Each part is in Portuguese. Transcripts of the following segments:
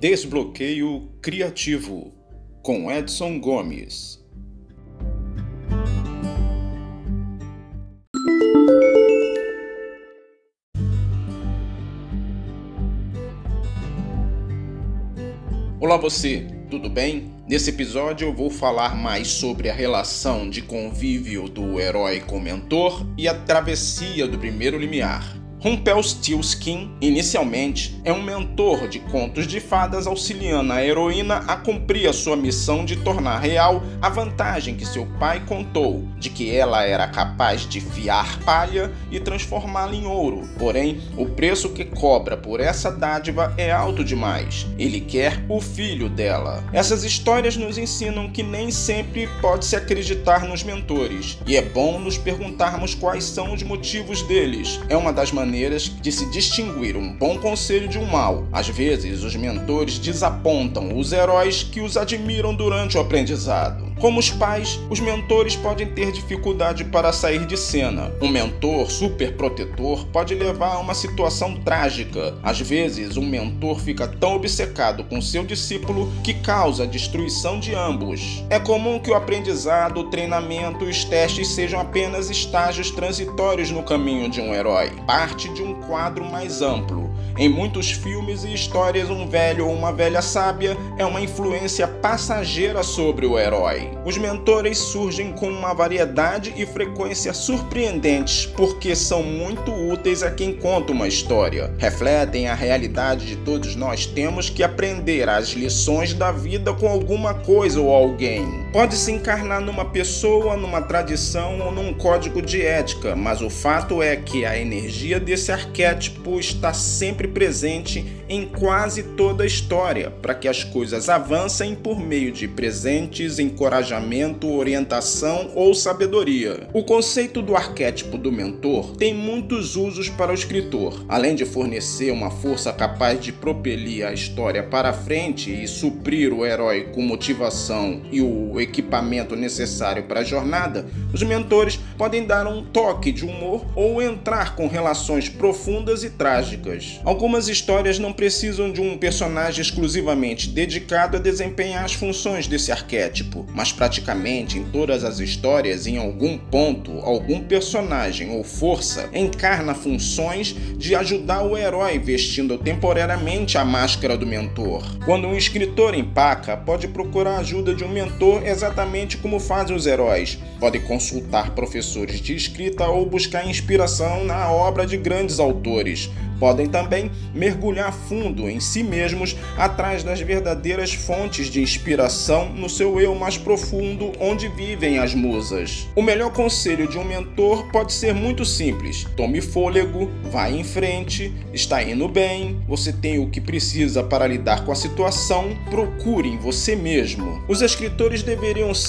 Desbloqueio Criativo, com Edson Gomes. Olá você, tudo bem? Nesse episódio eu vou falar mais sobre a relação de convívio do herói com o mentor e a travessia do primeiro limiar. Rumpelstiltskin, inicialmente, é um mentor de contos de fadas auxiliando a heroína a cumprir a sua missão de tornar real a vantagem que seu pai contou, de que ela era capaz de fiar palha e transformá-la em ouro. Porém, o preço que cobra por essa dádiva é alto demais. Ele quer o filho dela. Essas histórias nos ensinam que nem sempre pode-se acreditar nos mentores, e é bom nos perguntarmos quais são os motivos deles. É uma das maneiras maneiras de se distinguir um bom conselho de um mau. Às vezes, os mentores desapontam os heróis que os admiram durante o aprendizado. Como os pais, os mentores podem ter dificuldade para sair de cena. Um mentor super protetor pode levar a uma situação trágica. Às vezes, um mentor fica tão obcecado com seu discípulo que causa a destruição de ambos. É comum que o aprendizado, o treinamento e os testes sejam apenas estágios transitórios no caminho de um herói, parte de um quadro mais amplo. Em muitos filmes e histórias, um velho ou uma velha sábia é uma influência passageira sobre o herói. Os mentores surgem com uma variedade e frequência surpreendentes porque são muito úteis a quem conta uma história. Refletem a realidade de todos nós temos que aprender as lições da vida com alguma coisa ou alguém. Pode se encarnar numa pessoa, numa tradição ou num código de ética, mas o fato é que a energia desse arquétipo está sempre presente em quase toda a história, para que as coisas avancem por meio de presentes, encorajamento, orientação ou sabedoria. O conceito do arquétipo do mentor tem muitos usos para o escritor. Além de fornecer uma força capaz de propelir a história para frente e suprir o herói com motivação e o equipamento necessário para a jornada, os mentores podem dar um toque de humor ou entrar com relações profundas e trágicas. Algumas histórias não precisam de um personagem exclusivamente dedicado a desempenhar as funções desse arquétipo, mas praticamente em todas as histórias, em algum ponto, algum personagem ou força encarna funções de ajudar o herói vestindo temporariamente a máscara do mentor. Quando um escritor empaca, pode procurar a ajuda de um mentor exatamente como fazem os heróis. Pode consultar professores de escrita ou buscar inspiração na obra de grandes autores podem também mergulhar fundo em si mesmos atrás das verdadeiras fontes de inspiração no seu eu mais profundo, onde vivem as musas. O melhor conselho de um mentor pode ser muito simples: tome fôlego, vá em frente, está indo bem, você tem o que precisa para lidar com a situação, procure em você mesmo. Os escritores deveriam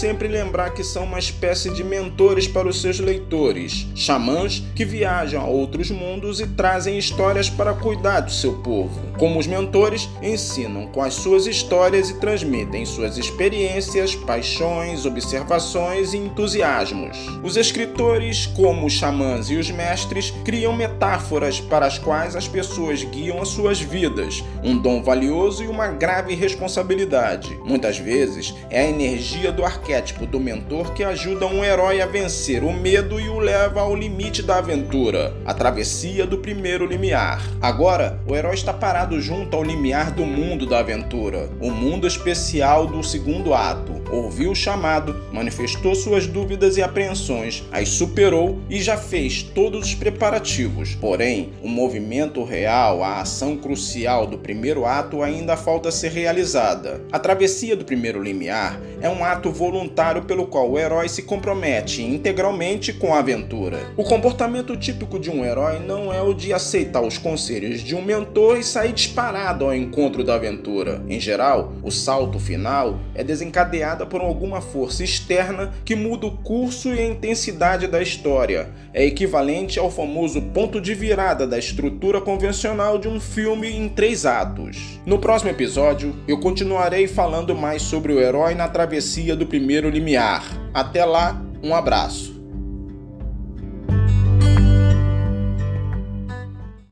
sempre lembrar que são uma espécie de mentores para os seus leitores, xamãs que viajam a outros mundos e trazem histórias para cuidar do seu povo. Como os mentores, ensinam com as suas histórias e transmitem suas experiências, paixões, observações e entusiasmos. Os escritores, como os xamãs e os mestres, criam metáforas para as quais as pessoas guiam as suas vidas, um dom valioso e uma grave responsabilidade. Muitas vezes, é a energia do arquétipo do mentor que ajuda um herói a vencer o medo e o leva ao limite da aventura, a travessia do primeiro limiar. Agora, o herói está parado junto ao limiar do mundo da aventura, o mundo especial do segundo ato. Ouviu o chamado, manifestou suas dúvidas e apreensões, as superou e já fez todos os preparativos. Porém, o movimento real, a ação crucial do primeiro ato ainda falta ser realizada. A travessia do primeiro limiar é um ato voluntário pelo qual o herói se compromete integralmente com a aventura. O comportamento típico de um herói não é o de aceitar os conselhos de um mentor e sair disparado ao encontro da aventura. Em geral, o salto final é desencadeado por alguma força externa que muda o curso e a intensidade da história. É equivalente ao famoso ponto de virada da estrutura convencional de um filme em três atos. No próximo episódio, eu continuarei falando mais sobre o herói na travessia do primeiro limiar. Até lá, um abraço.